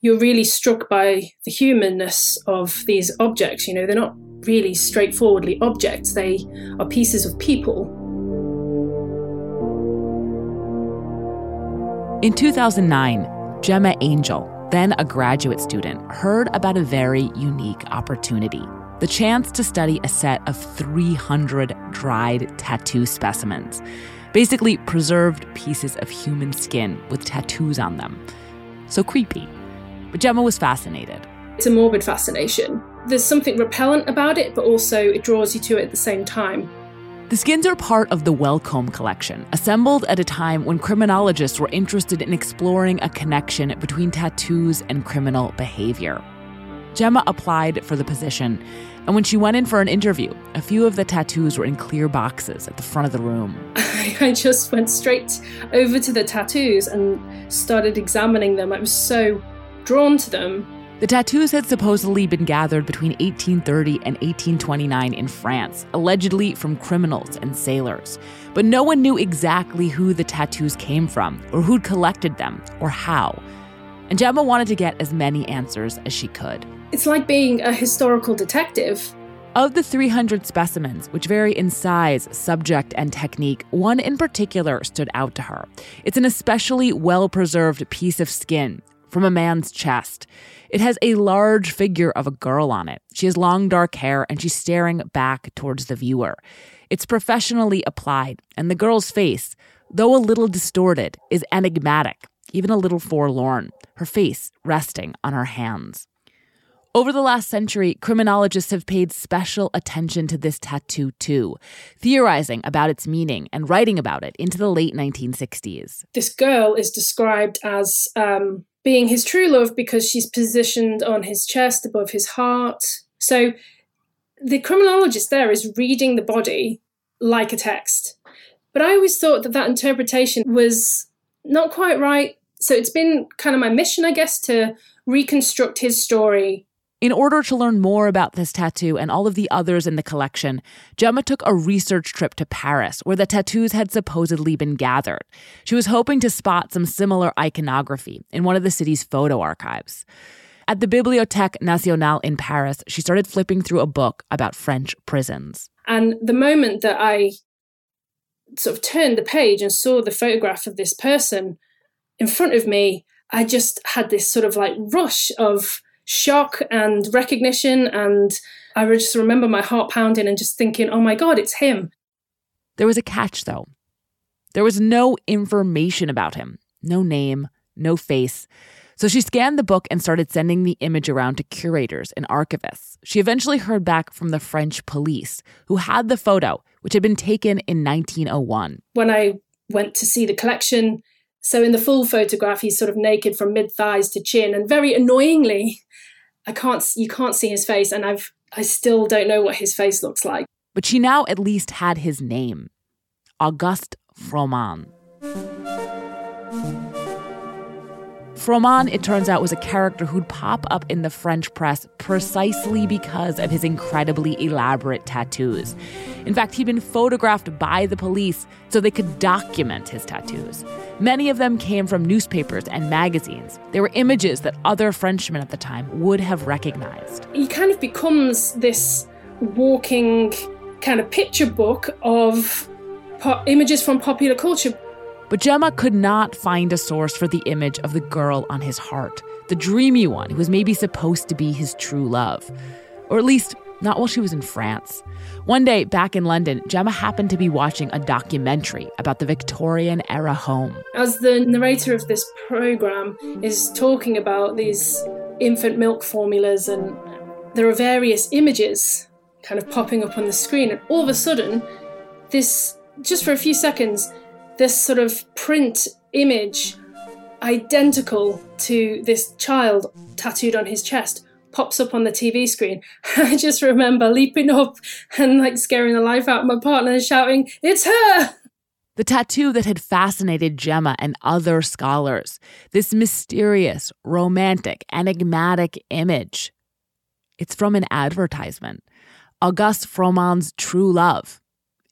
you're really struck by the humanness of these objects. You know, they're not really straightforwardly objects, they are pieces of people. In 2009, Gemma Angel, then a graduate student, heard about a very unique opportunity the chance to study a set of 300 dried tattoo specimens, basically preserved pieces of human skin with tattoos on them. So creepy. But Gemma was fascinated. It's a morbid fascination. There's something repellent about it, but also it draws you to it at the same time. The skins are part of the Wellcome collection, assembled at a time when criminologists were interested in exploring a connection between tattoos and criminal behavior. Gemma applied for the position, and when she went in for an interview, a few of the tattoos were in clear boxes at the front of the room. I just went straight over to the tattoos and started examining them. I was so drawn to them. The tattoos had supposedly been gathered between 1830 and 1829 in France, allegedly from criminals and sailors. But no one knew exactly who the tattoos came from, or who'd collected them, or how. And Gemma wanted to get as many answers as she could. It's like being a historical detective. Of the 300 specimens, which vary in size, subject, and technique, one in particular stood out to her. It's an especially well preserved piece of skin from a man's chest. It has a large figure of a girl on it. She has long dark hair and she's staring back towards the viewer. It's professionally applied, and the girl's face, though a little distorted, is enigmatic, even a little forlorn, her face resting on her hands. Over the last century, criminologists have paid special attention to this tattoo too, theorizing about its meaning and writing about it into the late 1960s. This girl is described as um, being his true love because she's positioned on his chest above his heart. So the criminologist there is reading the body like a text. But I always thought that that interpretation was not quite right. So it's been kind of my mission, I guess, to reconstruct his story in order to learn more about this tattoo and all of the others in the collection, Gemma took a research trip to Paris, where the tattoos had supposedly been gathered. She was hoping to spot some similar iconography in one of the city's photo archives. At the Bibliothèque Nationale in Paris, she started flipping through a book about French prisons. And the moment that I sort of turned the page and saw the photograph of this person in front of me, I just had this sort of like rush of shock and recognition. And I just remember my heart pounding and just thinking, oh my God, it's him. There was a catch, though. There was no information about him, no name, no face. So she scanned the book and started sending the image around to curators and archivists. She eventually heard back from the French police, who had the photo, which had been taken in 1901. When I went to see the collection, so in the full photograph, he's sort of naked from mid thighs to chin, and very annoyingly, I can't you can't see his face, and I've I still don't know what his face looks like. But she now at least had his name, Auguste Froment. Froment, it turns out, was a character who'd pop up in the French press precisely because of his incredibly elaborate tattoos. In fact, he'd been photographed by the police so they could document his tattoos. Many of them came from newspapers and magazines. They were images that other Frenchmen at the time would have recognized. He kind of becomes this walking kind of picture book of po- images from popular culture but Gemma could not find a source for the image of the girl on his heart, the dreamy one who was maybe supposed to be his true love. Or at least, not while she was in France. One day, back in London, Gemma happened to be watching a documentary about the Victorian era home. As the narrator of this program is talking about these infant milk formulas, and there are various images kind of popping up on the screen, and all of a sudden, this just for a few seconds, this sort of print image identical to this child tattooed on his chest pops up on the TV screen. I just remember leaping up and like scaring the life out of my partner and shouting, It's her! The tattoo that had fascinated Gemma and other scholars, this mysterious, romantic, enigmatic image. It's from an advertisement. Auguste Froment's true love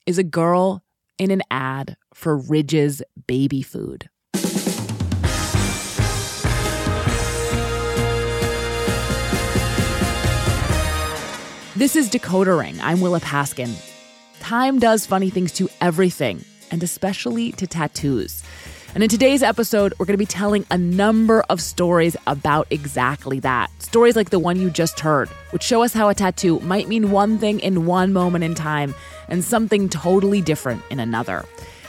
is a girl in an ad for Ridge's baby food. This is Decoder Ring. I'm Willa Paskin. Time does funny things to everything, and especially to tattoos. And in today's episode, we're going to be telling a number of stories about exactly that. Stories like the one you just heard, which show us how a tattoo might mean one thing in one moment in time and something totally different in another.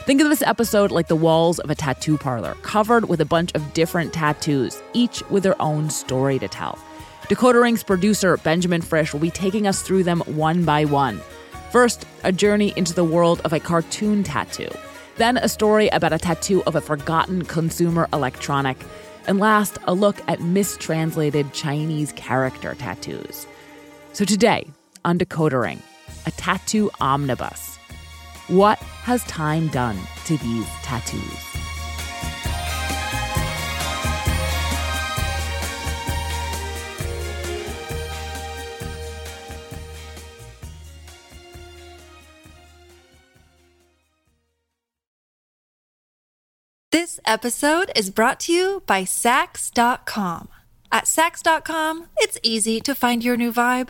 Think of this episode like the walls of a tattoo parlor, covered with a bunch of different tattoos, each with their own story to tell. Decoder Ring's producer, Benjamin Frisch, will be taking us through them one by one. First, a journey into the world of a cartoon tattoo. Then, a story about a tattoo of a forgotten consumer electronic. And last, a look at mistranslated Chinese character tattoos. So, today on Decoder Ring, a tattoo omnibus. What has time done to these tattoos? This episode is brought to you by Saks.com. At Saks.com, it's easy to find your new vibe.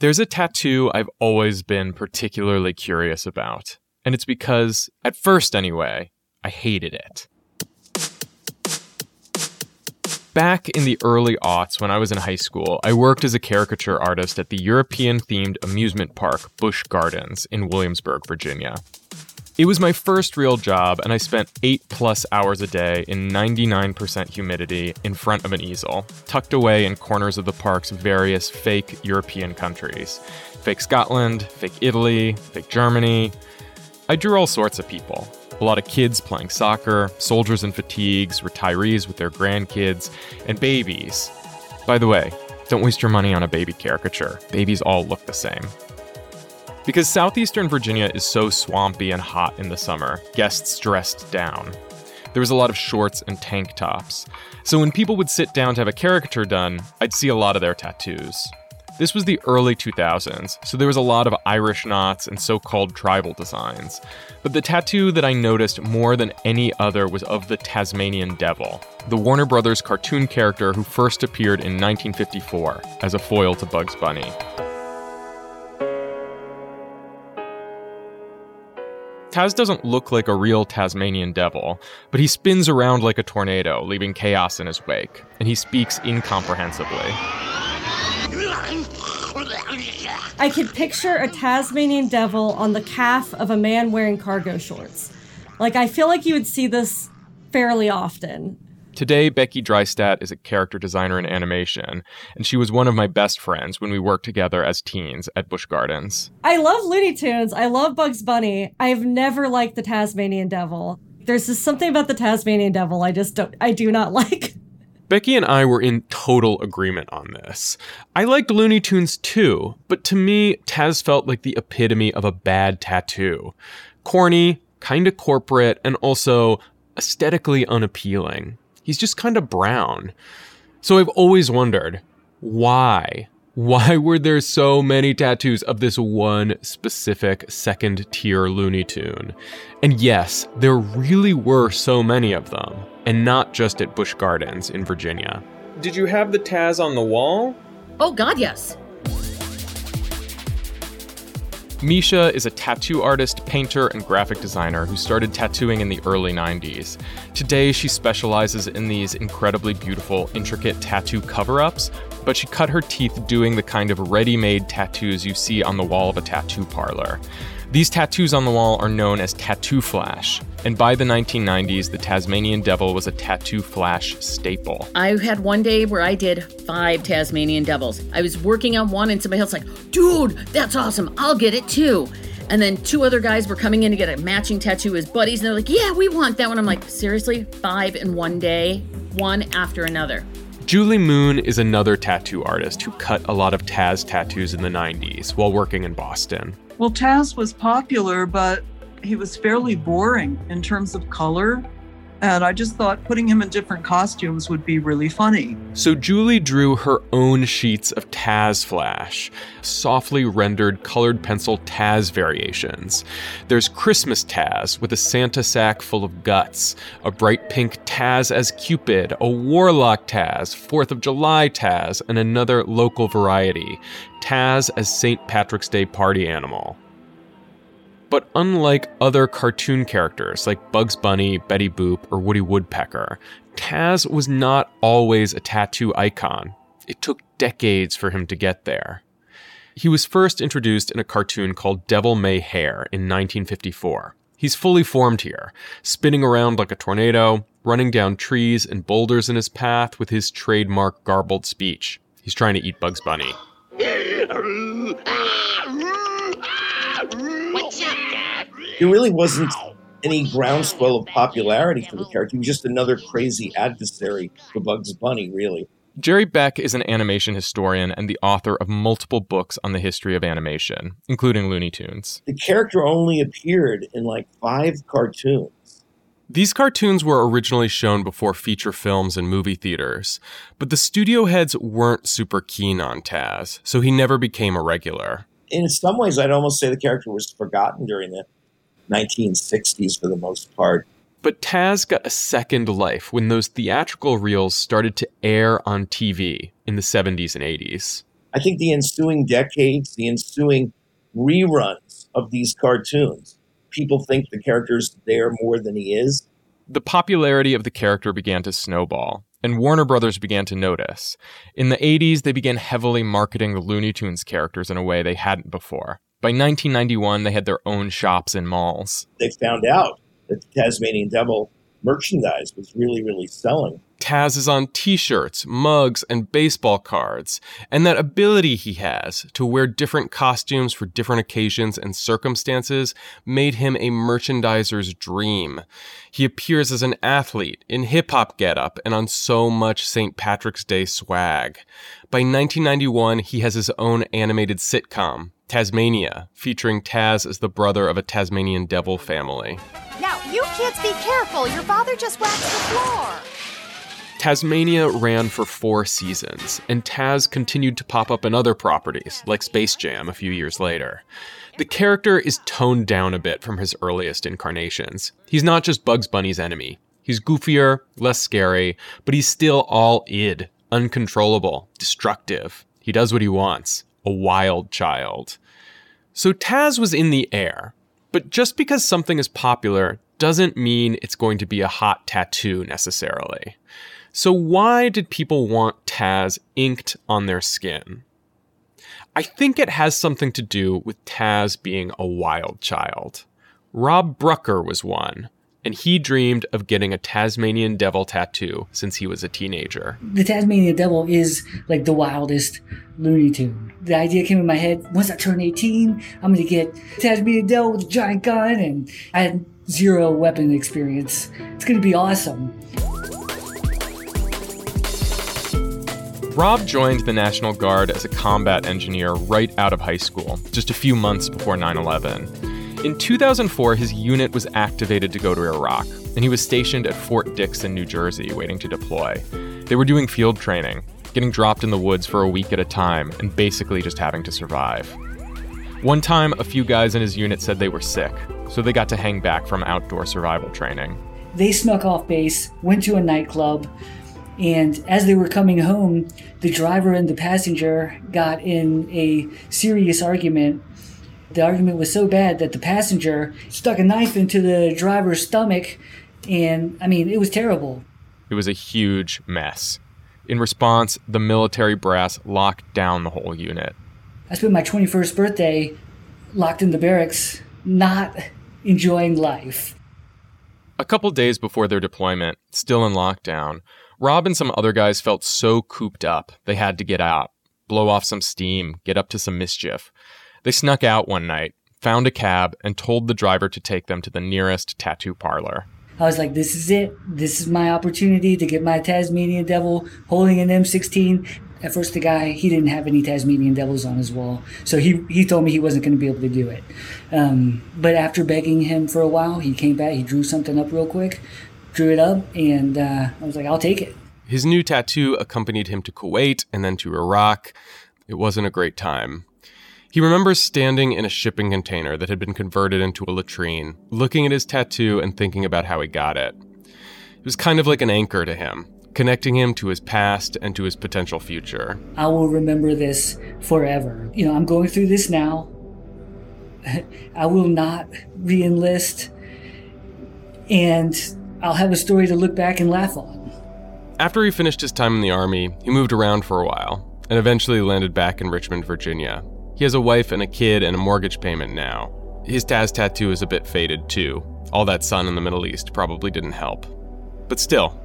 There's a tattoo I've always been particularly curious about. And it's because, at first anyway, I hated it. Back in the early aughts when I was in high school, I worked as a caricature artist at the European themed amusement park Busch Gardens in Williamsburg, Virginia. It was my first real job, and I spent eight plus hours a day in 99% humidity in front of an easel, tucked away in corners of the park's various fake European countries fake Scotland, fake Italy, fake Germany. I drew all sorts of people. A lot of kids playing soccer, soldiers in fatigues, retirees with their grandkids, and babies. By the way, don't waste your money on a baby caricature. Babies all look the same. Because southeastern Virginia is so swampy and hot in the summer, guests dressed down. There was a lot of shorts and tank tops. So when people would sit down to have a caricature done, I'd see a lot of their tattoos. This was the early 2000s, so there was a lot of Irish knots and so called tribal designs. But the tattoo that I noticed more than any other was of the Tasmanian Devil, the Warner Brothers cartoon character who first appeared in 1954 as a foil to Bugs Bunny. Taz doesn't look like a real Tasmanian devil, but he spins around like a tornado, leaving chaos in his wake, and he speaks incomprehensibly. I could picture a Tasmanian devil on the calf of a man wearing cargo shorts. Like, I feel like you would see this fairly often. Today, Becky Drystad is a character designer in animation, and she was one of my best friends when we worked together as teens at Busch Gardens. I love Looney Tunes. I love Bugs Bunny. I've never liked the Tasmanian Devil. There's just something about the Tasmanian Devil I just don't, I do not like. Becky and I were in total agreement on this. I liked Looney Tunes too, but to me, Taz felt like the epitome of a bad tattoo. Corny, kinda corporate, and also aesthetically unappealing. He's just kind of brown. So I've always wondered why? Why were there so many tattoos of this one specific second tier Looney Tune? And yes, there really were so many of them, and not just at Busch Gardens in Virginia. Did you have the Taz on the wall? Oh, God, yes. Misha is a tattoo artist, painter, and graphic designer who started tattooing in the early 90s. Today, she specializes in these incredibly beautiful, intricate tattoo cover ups, but she cut her teeth doing the kind of ready made tattoos you see on the wall of a tattoo parlor. These tattoos on the wall are known as tattoo flash, and by the 1990s, the Tasmanian devil was a tattoo flash staple. I had one day where I did five Tasmanian devils. I was working on one, and somebody else like, dude, that's awesome. I'll get it too. And then two other guys were coming in to get a matching tattoo as buddies, and they're like, yeah, we want that one. I'm like, seriously? Five in one day? One after another. Julie Moon is another tattoo artist who cut a lot of Taz tattoos in the 90s while working in Boston. Well, Taz was popular, but he was fairly boring in terms of color. And I just thought putting him in different costumes would be really funny. So Julie drew her own sheets of Taz Flash, softly rendered colored pencil Taz variations. There's Christmas Taz with a Santa sack full of guts, a bright pink Taz as Cupid, a Warlock Taz, 4th of July Taz, and another local variety, Taz as St. Patrick's Day party animal. But unlike other cartoon characters like Bugs Bunny, Betty Boop, or Woody Woodpecker, Taz was not always a tattoo icon. It took decades for him to get there. He was first introduced in a cartoon called Devil May Hare in 1954. He's fully formed here, spinning around like a tornado, running down trees and boulders in his path with his trademark garbled speech. He's trying to eat Bugs Bunny. there really wasn't any groundswell of popularity for the character. He was just another crazy adversary for Bugs Bunny, really. Jerry Beck is an animation historian and the author of multiple books on the history of animation, including Looney Tunes. The character only appeared in like five cartoons. These cartoons were originally shown before feature films and movie theaters, but the studio heads weren't super keen on Taz, so he never became a regular. In some ways, I'd almost say the character was forgotten during the 1960s for the most part. But Taz got a second life when those theatrical reels started to air on TV in the 70s and 80s. I think the ensuing decades, the ensuing reruns of these cartoons, people think the character's there more than he is. The popularity of the character began to snowball, and Warner Brothers began to notice. In the 80s, they began heavily marketing the Looney Tunes characters in a way they hadn't before. By 1991, they had their own shops and malls. They found out that the Tasmanian Devil merchandise was really, really selling. Taz is on t shirts, mugs, and baseball cards, and that ability he has to wear different costumes for different occasions and circumstances made him a merchandiser's dream. He appears as an athlete in hip hop getup and on so much St. Patrick's Day swag. By 1991, he has his own animated sitcom, Taz-Mania, featuring Taz as the brother of a Tasmanian devil family. Now, you kids be careful. Your father just waxed the floor. Taz-Mania ran for four seasons, and Taz continued to pop up in other properties, like Space Jam a few years later. The character is toned down a bit from his earliest incarnations. He's not just Bugs Bunny's enemy. He's goofier, less scary, but he's still all id, uncontrollable, destructive. He does what he wants a wild child. So Taz was in the air, but just because something is popular doesn't mean it's going to be a hot tattoo necessarily. So, why did people want Taz inked on their skin? I think it has something to do with Taz being a wild child. Rob Brucker was one, and he dreamed of getting a Tasmanian devil tattoo since he was a teenager. The Tasmanian devil is like the wildest Looney Tune. The idea came in my head once I turn 18, I'm going to get Tasmanian devil with a giant gun, and I had zero weapon experience. It's going to be awesome. Rob joined the National Guard as a combat engineer right out of high school, just a few months before 9 11. In 2004, his unit was activated to go to Iraq, and he was stationed at Fort Dix in New Jersey, waiting to deploy. They were doing field training, getting dropped in the woods for a week at a time, and basically just having to survive. One time, a few guys in his unit said they were sick, so they got to hang back from outdoor survival training. They snuck off base, went to a nightclub, and as they were coming home, the driver and the passenger got in a serious argument. The argument was so bad that the passenger stuck a knife into the driver's stomach, and I mean, it was terrible. It was a huge mess. In response, the military brass locked down the whole unit. I spent my 21st birthday locked in the barracks, not enjoying life. A couple days before their deployment, still in lockdown, Rob and some other guys felt so cooped up they had to get out, blow off some steam, get up to some mischief. They snuck out one night, found a cab, and told the driver to take them to the nearest tattoo parlor. I was like, this is it. This is my opportunity to get my Tasmanian devil holding an M16. At first, the guy, he didn't have any Tasmanian devils on his wall. So he, he told me he wasn't going to be able to do it. Um, but after begging him for a while, he came back, he drew something up real quick, drew it up, and uh, I was like, I'll take it. His new tattoo accompanied him to Kuwait and then to Iraq. It wasn't a great time. He remembers standing in a shipping container that had been converted into a latrine, looking at his tattoo and thinking about how he got it. It was kind of like an anchor to him, connecting him to his past and to his potential future. I will remember this forever. You know, I'm going through this now. I will not re enlist, and I'll have a story to look back and laugh on. After he finished his time in the Army, he moved around for a while and eventually landed back in Richmond, Virginia. He has a wife and a kid and a mortgage payment now. His Taz tattoo is a bit faded, too. All that sun in the Middle East probably didn't help. But still,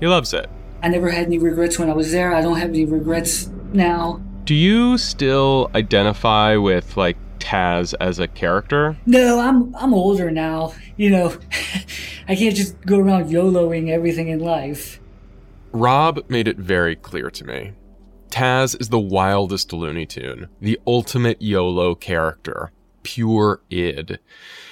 he loves it. I never had any regrets when I was there. I don't have any regrets now. Do you still identify with, like, Taz as a character? No, I'm I'm older now. You know, I can't just go around YOLOing everything in life. Rob made it very clear to me. Taz is the wildest Looney Tune, the ultimate YOLO character, pure id.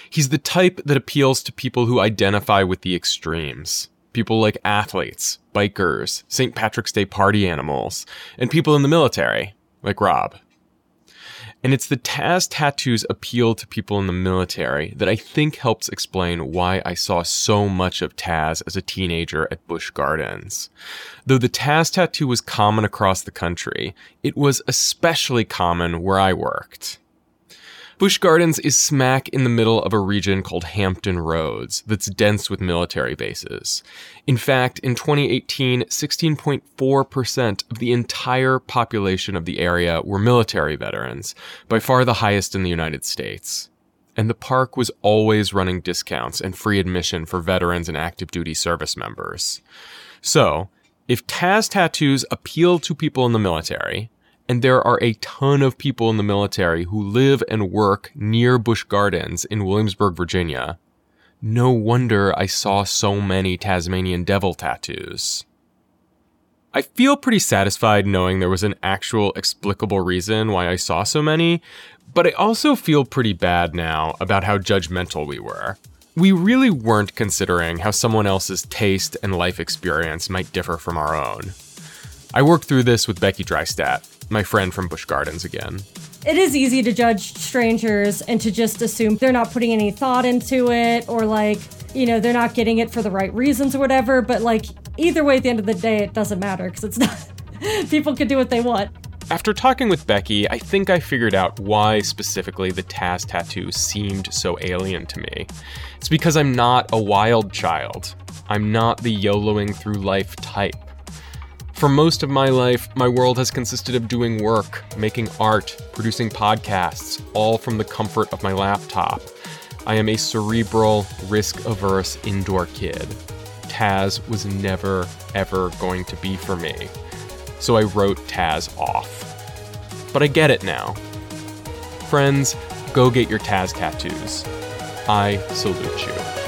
He's the type that appeals to people who identify with the extremes. People like athletes, bikers, St. Patrick's Day party animals, and people in the military, like Rob. And it's the Taz tattoo's appeal to people in the military that I think helps explain why I saw so much of Taz as a teenager at Busch Gardens. Though the Taz tattoo was common across the country, it was especially common where I worked. Busch Gardens is smack in the middle of a region called Hampton Roads that's dense with military bases. In fact, in 2018, 16.4% of the entire population of the area were military veterans, by far the highest in the United States. And the park was always running discounts and free admission for veterans and active duty service members. So, if Taz tattoos appeal to people in the military, and there are a ton of people in the military who live and work near Busch Gardens in Williamsburg, Virginia. No wonder I saw so many Tasmanian devil tattoos. I feel pretty satisfied knowing there was an actual explicable reason why I saw so many, but I also feel pretty bad now about how judgmental we were. We really weren't considering how someone else's taste and life experience might differ from our own. I worked through this with Becky Drystat, my friend from Busch Gardens again. It is easy to judge strangers and to just assume they're not putting any thought into it or like, you know, they're not getting it for the right reasons or whatever. But like, either way, at the end of the day, it doesn't matter because it's not, people can do what they want. After talking with Becky, I think I figured out why specifically the Taz tattoo seemed so alien to me. It's because I'm not a wild child. I'm not the YOLOing through life type. For most of my life, my world has consisted of doing work, making art, producing podcasts, all from the comfort of my laptop. I am a cerebral, risk averse indoor kid. Taz was never, ever going to be for me. So I wrote Taz off. But I get it now. Friends, go get your Taz tattoos. I salute you.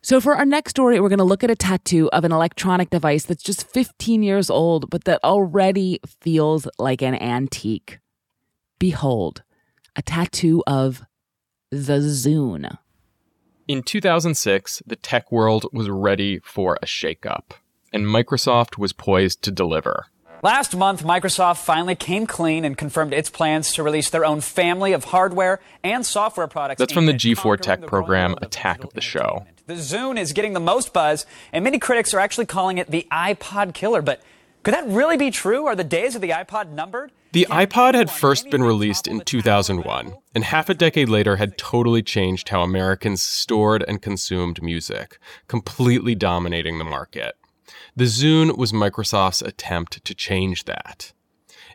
So, for our next story, we're going to look at a tattoo of an electronic device that's just 15 years old, but that already feels like an antique. Behold, a tattoo of the Zune. In 2006, the tech world was ready for a shakeup, and Microsoft was poised to deliver. Last month, Microsoft finally came clean and confirmed its plans to release their own family of hardware and software products. That's from the G4 Tech program, Attack of the Show. The Zune is getting the most buzz, and many critics are actually calling it the iPod killer. But could that really be true? Are the days of the iPod numbered? The iPod had first been released in 2001, and half a decade later had totally changed how Americans stored and consumed music, completely dominating the market. The Zune was Microsoft's attempt to change that.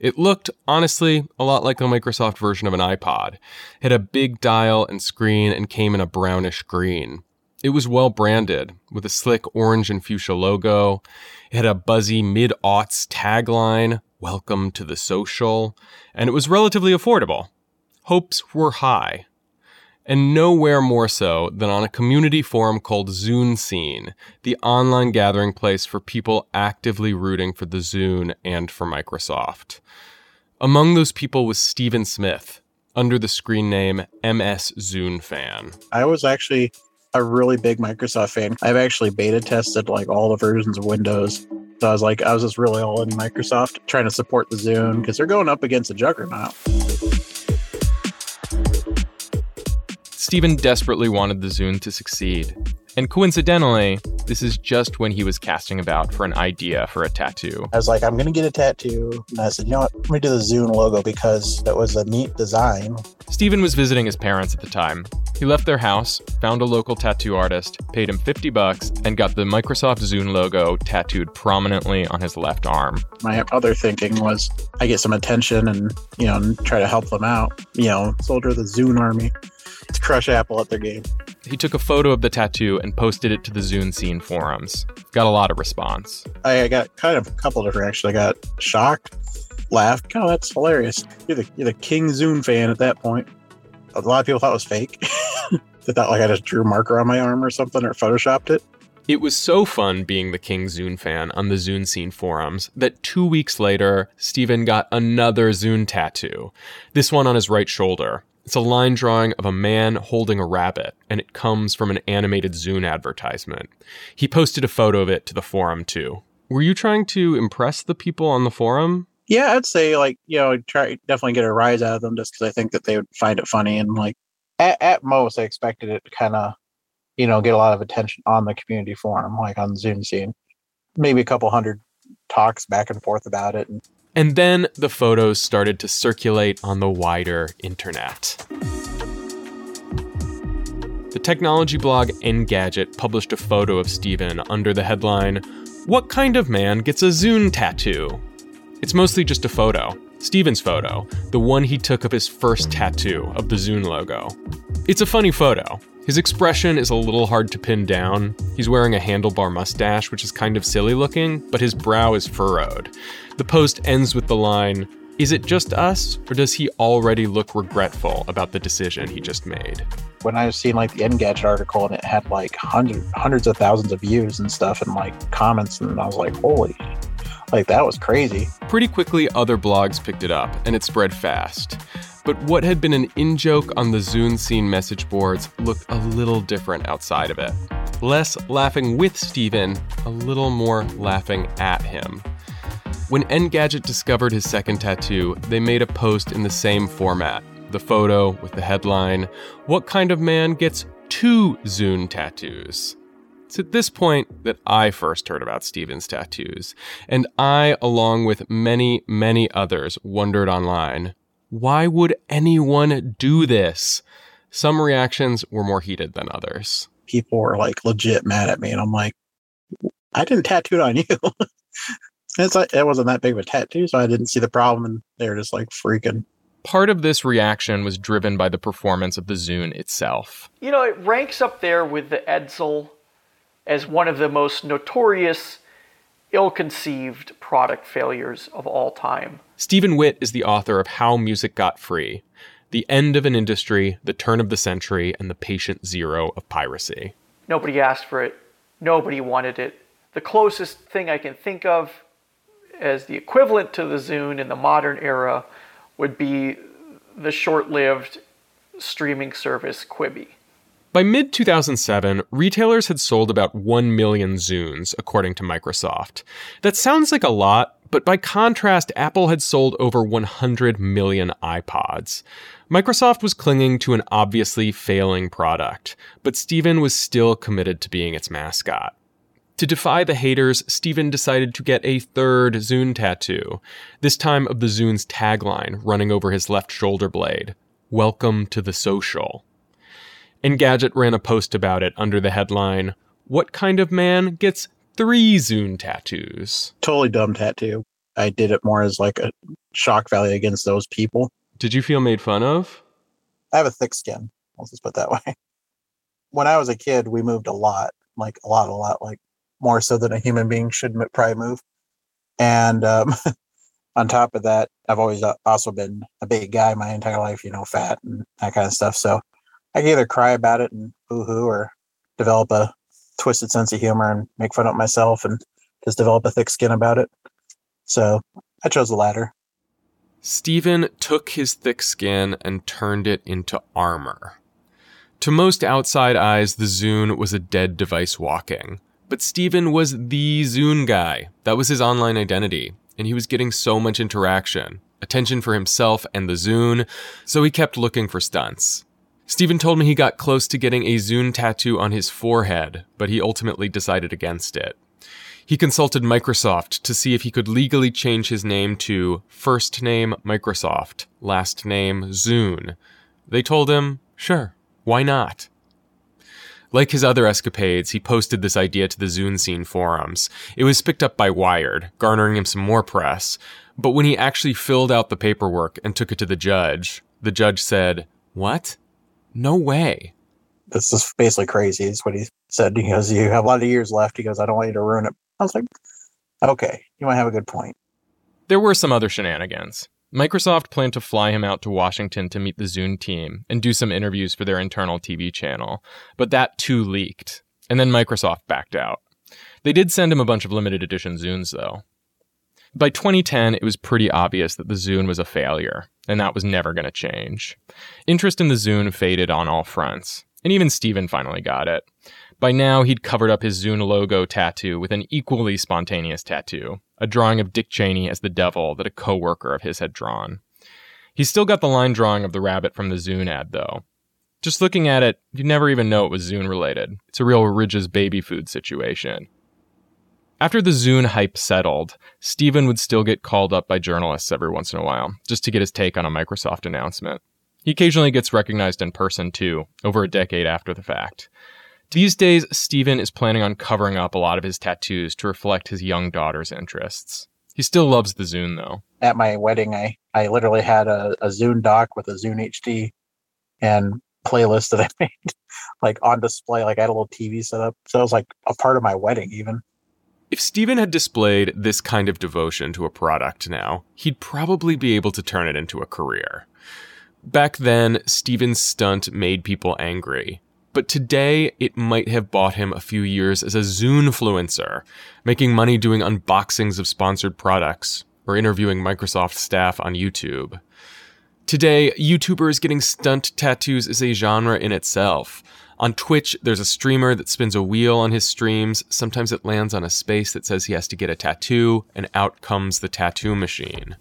It looked, honestly, a lot like a Microsoft version of an iPod. It had a big dial and screen and came in a brownish green. It was well branded, with a slick orange and fuchsia logo. It had a buzzy mid aughts tagline, Welcome to the Social, and it was relatively affordable. Hopes were high. And nowhere more so than on a community forum called Zune Scene, the online gathering place for people actively rooting for the Zune and for Microsoft. Among those people was Stephen Smith, under the screen name MS Zune Fan. I was actually a really big Microsoft fan. I've actually beta tested like all the versions of Windows. So I was like, I was just really all in Microsoft trying to support the Zune because they're going up against a juggernaut. Stephen desperately wanted the Zune to succeed. And coincidentally, this is just when he was casting about for an idea for a tattoo. I was like, I'm going to get a tattoo. And I said, you know what? Let me do the Zune logo because it was a neat design. Stephen was visiting his parents at the time. He left their house, found a local tattoo artist, paid him 50 bucks, and got the Microsoft Zune logo tattooed prominently on his left arm. My other thinking was I get some attention and, you know, try to help them out. You know, soldier of the Zune army to crush Apple at their game. He took a photo of the tattoo and posted it to the Zune Scene forums. Got a lot of response. I got kind of a couple different actually. I got shocked, laughed. Oh, that's hilarious. You're the, you're the King Zune fan at that point. A lot of people thought it was fake. they thought like I just drew a marker on my arm or something or photoshopped it. It was so fun being the King Zune fan on the Zune Scene forums that two weeks later, Stephen got another Zune tattoo, this one on his right shoulder. It's a line drawing of a man holding a rabbit, and it comes from an animated Zune advertisement. He posted a photo of it to the forum too. Were you trying to impress the people on the forum? Yeah, I'd say like you know I'd try definitely get a rise out of them just because I think that they would find it funny and like at, at most I expected it to kind of you know get a lot of attention on the community forum like on Zune scene, maybe a couple hundred talks back and forth about it and and then the photos started to circulate on the wider internet. The technology blog Engadget published a photo of Steven under the headline, What Kind of Man Gets a Zune Tattoo? It's mostly just a photo, Steven's photo, the one he took of his first tattoo of the Zune logo. It's a funny photo. His expression is a little hard to pin down. He's wearing a handlebar mustache, which is kind of silly looking, but his brow is furrowed. The post ends with the line Is it just us, or does he already look regretful about the decision he just made? When I was seeing like the Engadget article and it had like hundreds, hundreds of thousands of views and stuff and like comments, and I was like, holy, like that was crazy. Pretty quickly, other blogs picked it up, and it spread fast. But what had been an in joke on the Zune scene message boards looked a little different outside of it. Less laughing with Stephen, a little more laughing at him. When Engadget discovered his second tattoo, they made a post in the same format the photo with the headline, What kind of man gets two Zune tattoos? It's at this point that I first heard about Stephen's tattoos, and I, along with many, many others, wondered online why would anyone do this? Some reactions were more heated than others. People were like legit mad at me, and I'm like, I didn't tattoo it on you. it's like it wasn't that big of a tattoo, so I didn't see the problem, and they were just like freaking. Part of this reaction was driven by the performance of the Zune itself. You know, it ranks up there with the Edsel as one of the most notorious, ill conceived product failures of all time. Stephen Witt is the author of How Music Got Free The End of an Industry, The Turn of the Century, and the Patient Zero of Piracy. Nobody asked for it. Nobody wanted it. The closest thing I can think of as the equivalent to the Zune in the modern era would be the short lived streaming service Quibi. By mid 2007, retailers had sold about 1 million Zunes, according to Microsoft. That sounds like a lot, but by contrast, Apple had sold over 100 million iPods. Microsoft was clinging to an obviously failing product, but Steven was still committed to being its mascot. To defy the haters, Steven decided to get a third Zune tattoo, this time of the Zune's tagline running over his left shoulder blade Welcome to the social. Engadget ran a post about it under the headline What kind of man gets three Zune tattoos? Totally dumb tattoo. I did it more as like a shock value against those people. Did you feel made fun of? I have a thick skin. Let's just put it that way. When I was a kid, we moved a lot, like a lot, a lot, like more so than a human being should probably move. And um, on top of that, I've always uh, also been a big guy my entire life, you know, fat and that kind of stuff. So I can either cry about it and boo hoo or develop a twisted sense of humor and make fun of myself and just develop a thick skin about it. So I chose the latter. Steven took his thick skin and turned it into armor. To most outside eyes, the Zune was a dead device walking. But Steven was the Zune guy. That was his online identity. And he was getting so much interaction, attention for himself and the Zune, so he kept looking for stunts. Steven told me he got close to getting a Zune tattoo on his forehead, but he ultimately decided against it. He consulted Microsoft to see if he could legally change his name to first name Microsoft, last name Zune. They told him, sure, why not? Like his other escapades, he posted this idea to the Zune Scene forums. It was picked up by Wired, garnering him some more press. But when he actually filled out the paperwork and took it to the judge, the judge said, What? No way. This is basically crazy, is what he said. He goes, You have a lot of years left. He goes, I don't want you to ruin it. I was like, Okay, you might have a good point. There were some other shenanigans. Microsoft planned to fly him out to Washington to meet the Zune team and do some interviews for their internal TV channel, but that too leaked, and then Microsoft backed out. They did send him a bunch of limited edition Zunes, though. By 2010, it was pretty obvious that the Zune was a failure, and that was never going to change. Interest in the Zune faded on all fronts, and even Steven finally got it. By now, he'd covered up his Zune logo tattoo with an equally spontaneous tattoo, a drawing of Dick Cheney as the devil that a coworker of his had drawn. He's still got the line drawing of the rabbit from the Zune ad, though. Just looking at it, you'd never even know it was Zune related. It's a real Ridge's baby food situation. After the Zune hype settled, Steven would still get called up by journalists every once in a while, just to get his take on a Microsoft announcement. He occasionally gets recognized in person, too, over a decade after the fact. These days, Steven is planning on covering up a lot of his tattoos to reflect his young daughter's interests. He still loves the Zune, though. At my wedding, I, I literally had a, a Zune dock with a Zune HD and playlist that I made like on display. Like I had a little TV set up. So it was like a part of my wedding, even. If Steven had displayed this kind of devotion to a product now, he'd probably be able to turn it into a career. Back then, Steven's stunt made people angry, but today it might have bought him a few years as a Zunefluencer, making money doing unboxings of sponsored products or interviewing Microsoft staff on YouTube. Today, YouTubers getting stunt tattoos is a genre in itself. On Twitch, there's a streamer that spins a wheel on his streams. Sometimes it lands on a space that says he has to get a tattoo, and out comes the tattoo machine.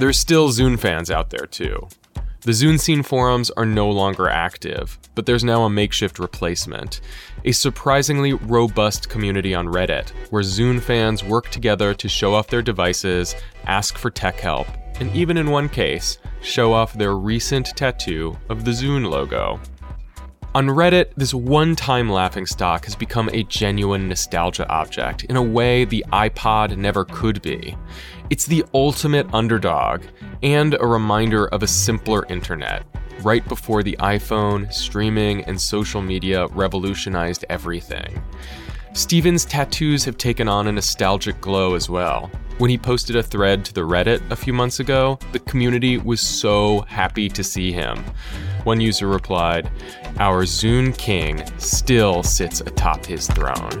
There's still Zune fans out there too. The Zune Scene forums are no longer active, but there's now a makeshift replacement. A surprisingly robust community on Reddit, where Zune fans work together to show off their devices, ask for tech help, and even in one case, show off their recent tattoo of the Zune logo. On Reddit, this one time laughingstock has become a genuine nostalgia object in a way the iPod never could be. It's the ultimate underdog and a reminder of a simpler internet, right before the iPhone, streaming, and social media revolutionized everything. Steven's tattoos have taken on a nostalgic glow as well. When he posted a thread to the Reddit a few months ago, the community was so happy to see him. One user replied, Our Zune King still sits atop his throne.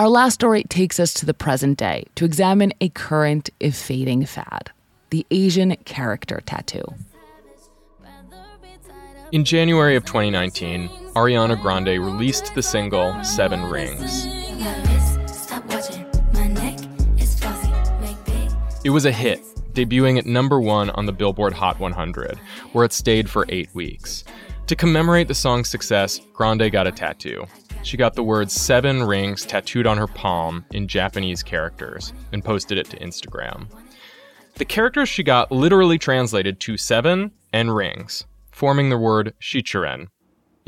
Our last story takes us to the present day to examine a current, if fading, fad the Asian character tattoo. In January of 2019, Ariana Grande released the single Seven Rings. It was a hit, debuting at number one on the Billboard Hot 100, where it stayed for eight weeks. To commemorate the song's success, Grande got a tattoo. She got the words seven rings tattooed on her palm in Japanese characters and posted it to Instagram. The characters she got literally translated to seven and rings, forming the word shichiren.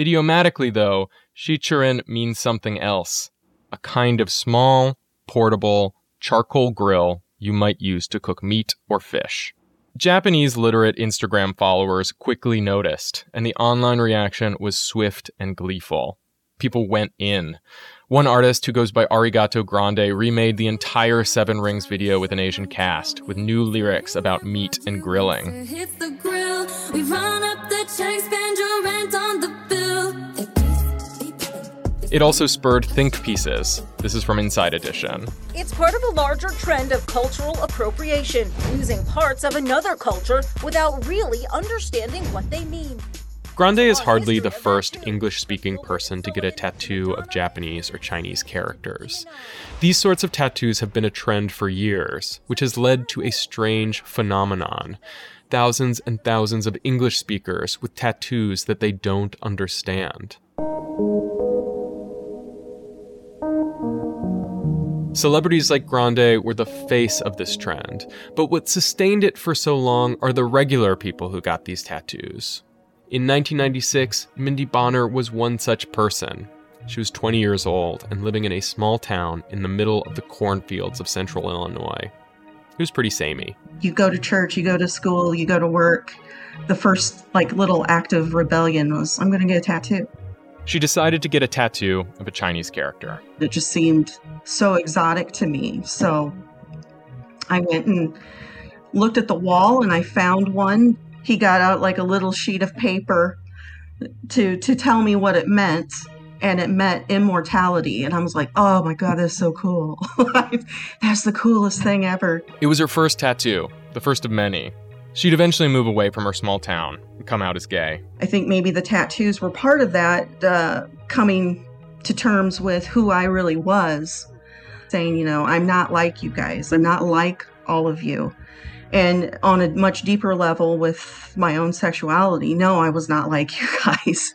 Idiomatically, though, shichiren means something else a kind of small, portable, charcoal grill you might use to cook meat or fish. Japanese literate Instagram followers quickly noticed, and the online reaction was swift and gleeful. People went in. One artist who goes by Arigato Grande remade the entire Seven Rings video with an Asian cast, with new lyrics about meat and grilling. Grill. We run up the check, spend your rent on the bill. It also spurred think pieces. This is from Inside Edition. It's part of a larger trend of cultural appropriation, using parts of another culture without really understanding what they mean. Grande is hardly the first English speaking person to get a tattoo of Japanese or Chinese characters. These sorts of tattoos have been a trend for years, which has led to a strange phenomenon. Thousands and thousands of English speakers with tattoos that they don't understand. Celebrities like Grande were the face of this trend, but what sustained it for so long are the regular people who got these tattoos. In 1996, Mindy Bonner was one such person. She was 20 years old and living in a small town in the middle of the cornfields of central Illinois. It was pretty samey. You go to church, you go to school, you go to work. The first like little act of rebellion was I'm going to get a tattoo. She decided to get a tattoo of a Chinese character. It just seemed so exotic to me. So I went and looked at the wall and I found one. He got out like a little sheet of paper to to tell me what it meant and it meant immortality and I was like, "Oh my god, that's so cool." that's the coolest thing ever. It was her first tattoo, the first of many. She'd eventually move away from her small town and come out as gay. I think maybe the tattoos were part of that uh, coming to terms with who I really was, saying, you know, I'm not like you guys. I'm not like all of you. And on a much deeper level with my own sexuality, no, I was not like you guys.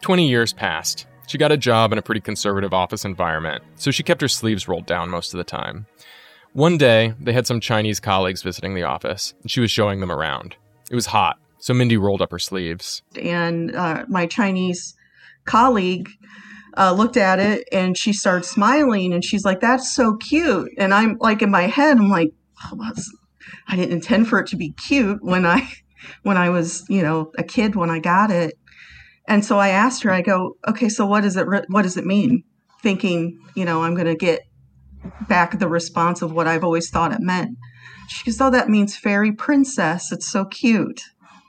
20 years passed. She got a job in a pretty conservative office environment, so she kept her sleeves rolled down most of the time. One day, they had some Chinese colleagues visiting the office, and she was showing them around. It was hot, so Mindy rolled up her sleeves. And uh, my Chinese colleague uh, looked at it and she started smiling and she's like, That's so cute. And I'm like, in my head, I'm like, I didn't intend for it to be cute when I when I was, you know, a kid when I got it. And so I asked her, I go, okay, so what does it what does it mean? thinking, you know, I'm going to get back the response of what I've always thought it meant. She goes, Oh, that means fairy princess. It's so cute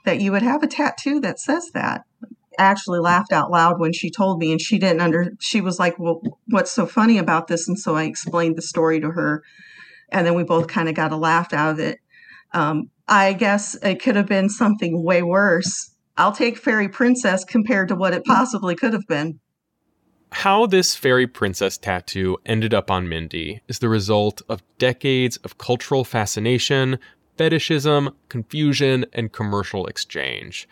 that you would have a tattoo that says that. Actually laughed out loud when she told me, and she didn't under. She was like, "Well, what's so funny about this?" And so I explained the story to her, and then we both kind of got a laugh out of it. Um, I guess it could have been something way worse. I'll take fairy princess compared to what it possibly could have been. How this fairy princess tattoo ended up on Mindy is the result of decades of cultural fascination, fetishism, confusion, and commercial exchange.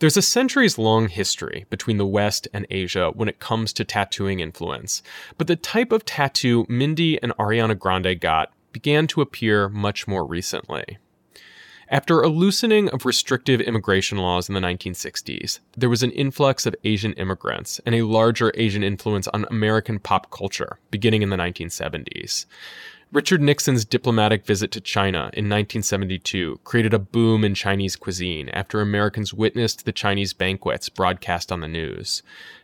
There's a centuries long history between the West and Asia when it comes to tattooing influence, but the type of tattoo Mindy and Ariana Grande got began to appear much more recently. After a loosening of restrictive immigration laws in the 1960s, there was an influx of Asian immigrants and a larger Asian influence on American pop culture beginning in the 1970s. Richard Nixon's diplomatic visit to China in 1972 created a boom in Chinese cuisine after Americans witnessed the Chinese banquets broadcast on the news.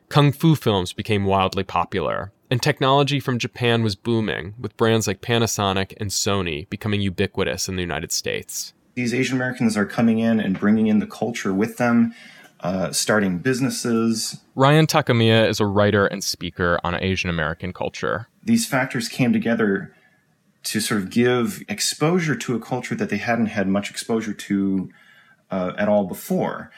Kung fu films became wildly popular, and technology from Japan was booming, with brands like Panasonic and Sony becoming ubiquitous in the United States. These Asian Americans are coming in and bringing in the culture with them, uh, starting businesses. Ryan Takamiya is a writer and speaker on Asian American culture. These factors came together to sort of give exposure to a culture that they hadn't had much exposure to uh, at all before,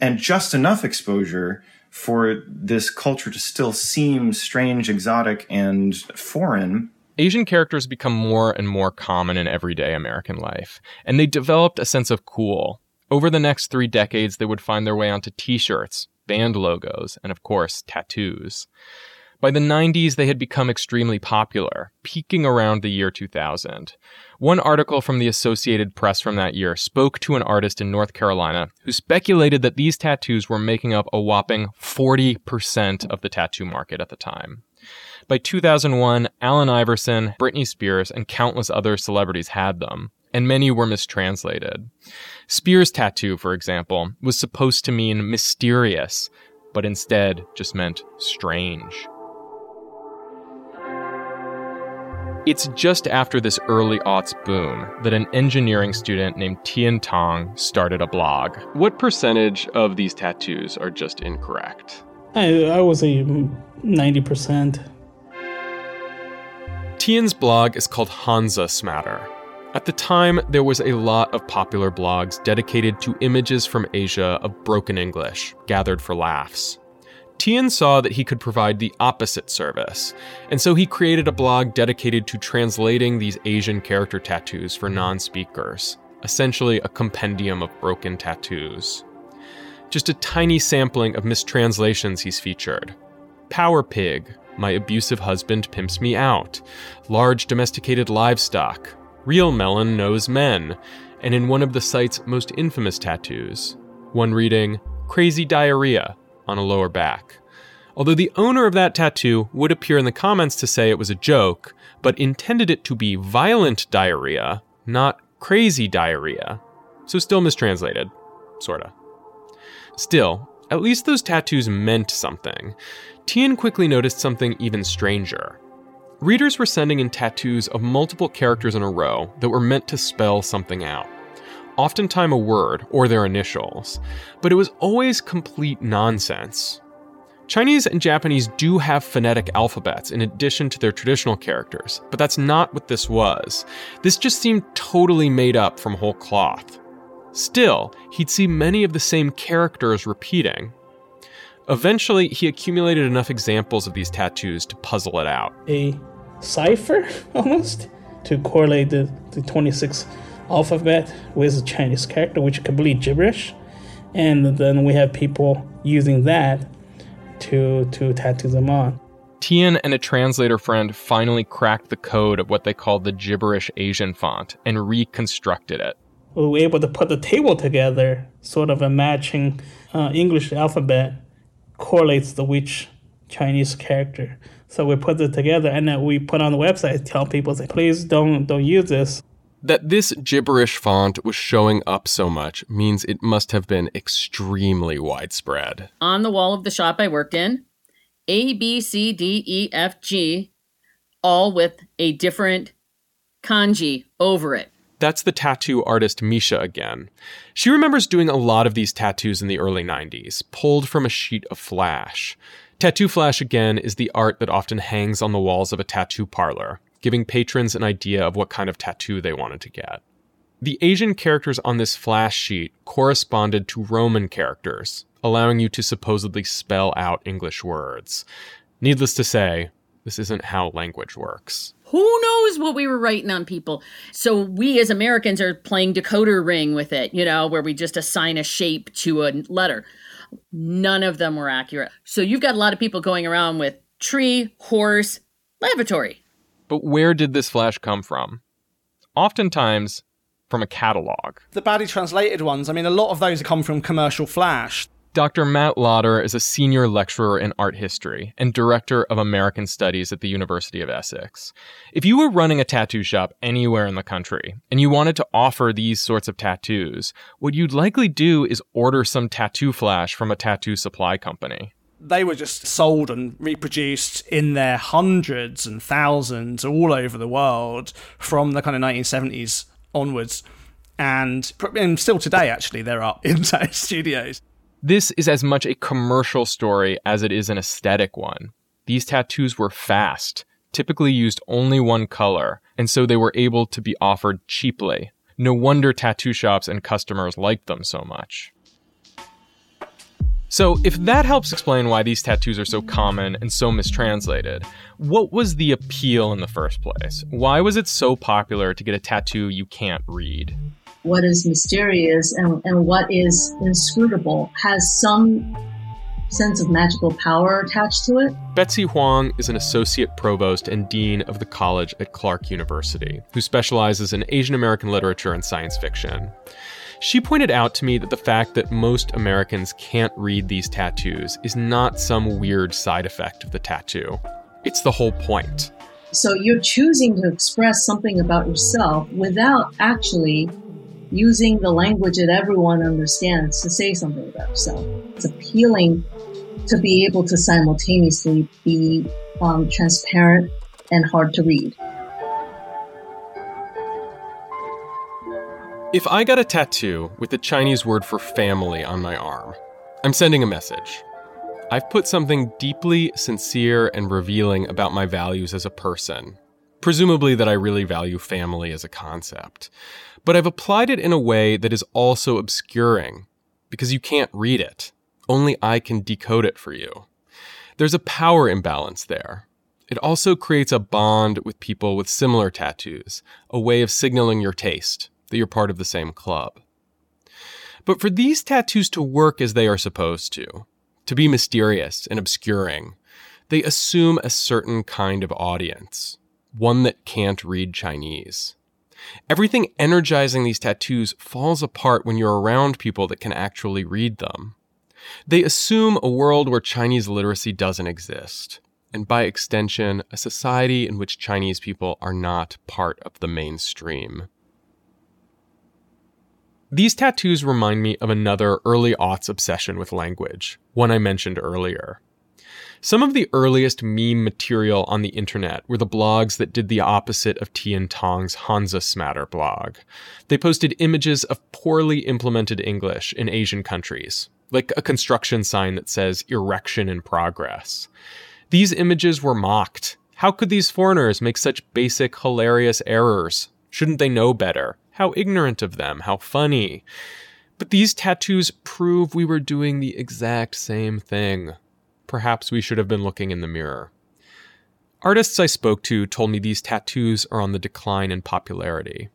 and just enough exposure for this culture to still seem strange, exotic, and foreign. Asian characters become more and more common in everyday American life, and they developed a sense of cool. Over the next three decades, they would find their way onto t shirts, band logos, and of course, tattoos. By the 90s, they had become extremely popular, peaking around the year 2000. One article from the Associated Press from that year spoke to an artist in North Carolina who speculated that these tattoos were making up a whopping 40% of the tattoo market at the time. By 2001, Allen Iverson, Britney Spears, and countless other celebrities had them, and many were mistranslated. Spears' tattoo, for example, was supposed to mean mysterious, but instead just meant strange. It's just after this early aughts boom that an engineering student named Tian Tong started a blog. What percentage of these tattoos are just incorrect? I, I would say 90%. Tian's blog is called Hanzi Smatter. At the time, there was a lot of popular blogs dedicated to images from Asia of broken English, gathered for laughs. Tian saw that he could provide the opposite service, and so he created a blog dedicated to translating these Asian character tattoos for non speakers, essentially a compendium of broken tattoos. Just a tiny sampling of mistranslations he's featured. Power Pig, My Abusive Husband Pimps Me Out, Large Domesticated Livestock, Real Melon Knows Men, and in one of the site's most infamous tattoos, one reading, Crazy Diarrhea, on a lower back. Although the owner of that tattoo would appear in the comments to say it was a joke, but intended it to be violent diarrhea, not crazy diarrhea. So still mistranslated. Sorta. Still, at least those tattoos meant something. Tian quickly noticed something even stranger. Readers were sending in tattoos of multiple characters in a row that were meant to spell something out oftentimes a word or their initials, but it was always complete nonsense. Chinese and Japanese do have phonetic alphabets in addition to their traditional characters, but that's not what this was. This just seemed totally made up from whole cloth. Still, he'd see many of the same characters repeating. Eventually, he accumulated enough examples of these tattoos to puzzle it out. A cipher, almost, to correlate the, the 26 alphabet with a Chinese character, which is complete gibberish. And then we have people using that to to tattoo them on. Tian and a translator friend finally cracked the code of what they called the gibberish Asian font and reconstructed it. We were able to put the table together, sort of a matching uh, English alphabet correlates the which Chinese character. So we put it together and then we put on the website, tell people, say, please don't don't use this. That this gibberish font was showing up so much means it must have been extremely widespread. On the wall of the shop I worked in, A, B, C, D, E, F, G, all with a different kanji over it. That's the tattoo artist Misha again. She remembers doing a lot of these tattoos in the early 90s, pulled from a sheet of flash. Tattoo flash, again, is the art that often hangs on the walls of a tattoo parlor, giving patrons an idea of what kind of tattoo they wanted to get. The Asian characters on this flash sheet corresponded to Roman characters, allowing you to supposedly spell out English words. Needless to say, this isn't how language works. Who knows what we were writing on people? So we as Americans are playing decoder ring with it, you know, where we just assign a shape to a letter. None of them were accurate. So you've got a lot of people going around with tree, horse, lavatory. But where did this flash come from? Oftentimes, from a catalog. The badly translated ones, I mean, a lot of those come from commercial flash. Dr. Matt Lodder is a senior lecturer in art history and director of American Studies at the University of Essex. If you were running a tattoo shop anywhere in the country and you wanted to offer these sorts of tattoos, what you'd likely do is order some tattoo flash from a tattoo supply company. They were just sold and reproduced in their hundreds and thousands all over the world from the kind of 1970s onwards. And, and still today, actually, there are in studios. This is as much a commercial story as it is an aesthetic one. These tattoos were fast, typically used only one color, and so they were able to be offered cheaply. No wonder tattoo shops and customers liked them so much. So, if that helps explain why these tattoos are so common and so mistranslated, what was the appeal in the first place? Why was it so popular to get a tattoo you can't read? what is mysterious and, and what is inscrutable has some sense of magical power attached to it. Betsy Huang is an associate provost and dean of the college at Clark University, who specializes in Asian American literature and science fiction. She pointed out to me that the fact that most Americans can't read these tattoos is not some weird side effect of the tattoo. It's the whole point. So you're choosing to express something about yourself without actually using the language that everyone understands to say something about yourself. It's appealing to be able to simultaneously be um, transparent and hard to read. If I got a tattoo with the Chinese word for family on my arm, I'm sending a message. I've put something deeply sincere and revealing about my values as a person, presumably that I really value family as a concept but I've applied it in a way that is also obscuring because you can't read it. Only I can decode it for you. There's a power imbalance there. It also creates a bond with people with similar tattoos, a way of signaling your taste, that you're part of the same club. But for these tattoos to work as they are supposed to, to be mysterious and obscuring, they assume a certain kind of audience, one that can't read Chinese. Everything energizing these tattoos falls apart when you're around people that can actually read them. They assume a world where Chinese literacy doesn't exist, and by extension, a society in which Chinese people are not part of the mainstream. These tattoos remind me of another early aughts obsession with language, one I mentioned earlier. Some of the earliest meme material on the internet were the blogs that did the opposite of Tian Tong's Hanzi Smatter blog. They posted images of poorly implemented English in Asian countries, like a construction sign that says erection in progress. These images were mocked. How could these foreigners make such basic, hilarious errors? Shouldn't they know better? How ignorant of them, how funny. But these tattoos prove we were doing the exact same thing. Perhaps we should have been looking in the mirror. Artists I spoke to told me these tattoos are on the decline in popularity.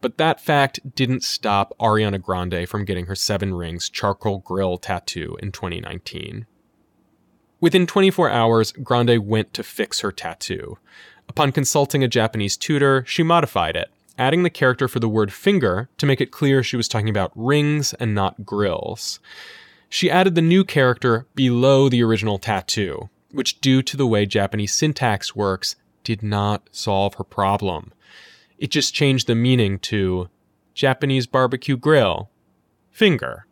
But that fact didn't stop Ariana Grande from getting her Seven Rings charcoal grill tattoo in 2019. Within 24 hours, Grande went to fix her tattoo. Upon consulting a Japanese tutor, she modified it, adding the character for the word finger to make it clear she was talking about rings and not grills. She added the new character below the original tattoo, which, due to the way Japanese syntax works, did not solve her problem. It just changed the meaning to Japanese barbecue grill, finger.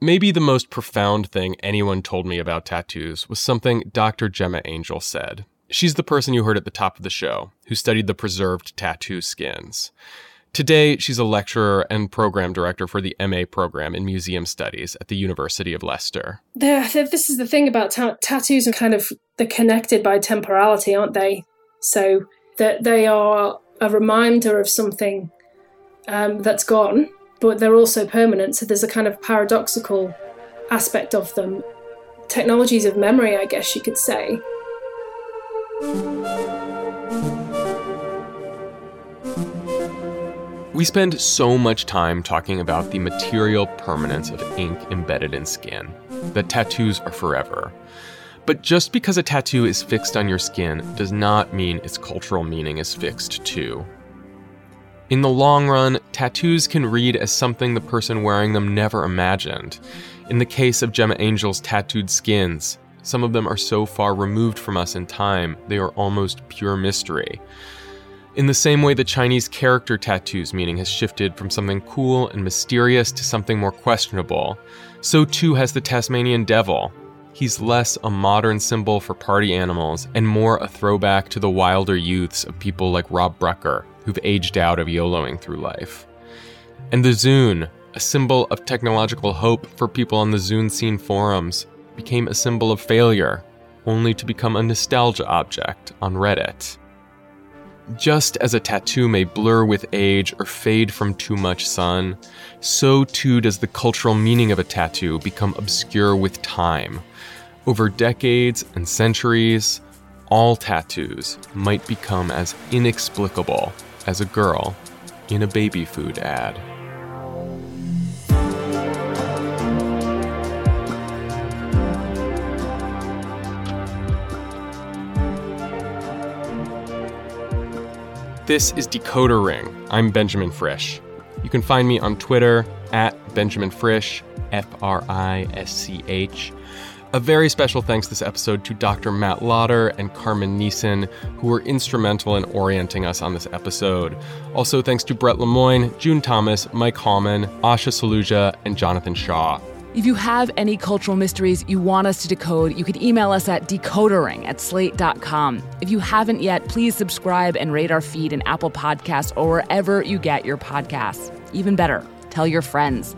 Maybe the most profound thing anyone told me about tattoos was something Dr. Gemma Angel said. She's the person you heard at the top of the show, who studied the preserved tattoo skins. Today, she's a lecturer and program director for the MA program in Museum Studies at the University of Leicester. They're- this is the thing about ta- tattoos and kind of they're connected by temporality, aren't they? So that they are a reminder of something um, that's gone, but they're also permanent. So there's a kind of paradoxical aspect of them. Technologies of memory, I guess you could say. We spend so much time talking about the material permanence of ink embedded in skin, that tattoos are forever. But just because a tattoo is fixed on your skin does not mean its cultural meaning is fixed too. In the long run, tattoos can read as something the person wearing them never imagined. In the case of Gemma Angel's tattooed skins, some of them are so far removed from us in time, they are almost pure mystery. In the same way the Chinese character tattoos meaning has shifted from something cool and mysterious to something more questionable, so too has the Tasmanian devil. He's less a modern symbol for party animals and more a throwback to the wilder youths of people like Rob Brucker, who've aged out of YOLOing through life. And the Zune, a symbol of technological hope for people on the Zune scene forums, became a symbol of failure, only to become a nostalgia object on Reddit. Just as a tattoo may blur with age or fade from too much sun, so too does the cultural meaning of a tattoo become obscure with time. Over decades and centuries, all tattoos might become as inexplicable as a girl in a baby food ad. This is Decoder Ring. I'm Benjamin Frisch. You can find me on Twitter at Benjamin Frisch, F R I S C H. A very special thanks this episode to Dr. Matt Lodder and Carmen Neeson, who were instrumental in orienting us on this episode. Also, thanks to Brett Lemoyne, June Thomas, Mike Hallman, Asha Saluja, and Jonathan Shaw. If you have any cultural mysteries you want us to decode, you can email us at decodering at slate.com. If you haven't yet, please subscribe and rate our feed in Apple Podcasts or wherever you get your podcasts. Even better, tell your friends.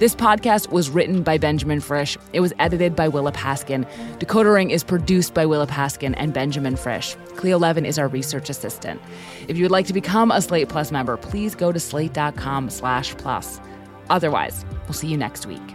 This podcast was written by Benjamin Frisch. It was edited by Willa Paskin. Decoder Ring is produced by Willa Paskin and Benjamin Frisch. Cleo Levin is our research assistant. If you would like to become a Slate Plus member, please go to slate.com slash plus. Otherwise, we'll see you next week.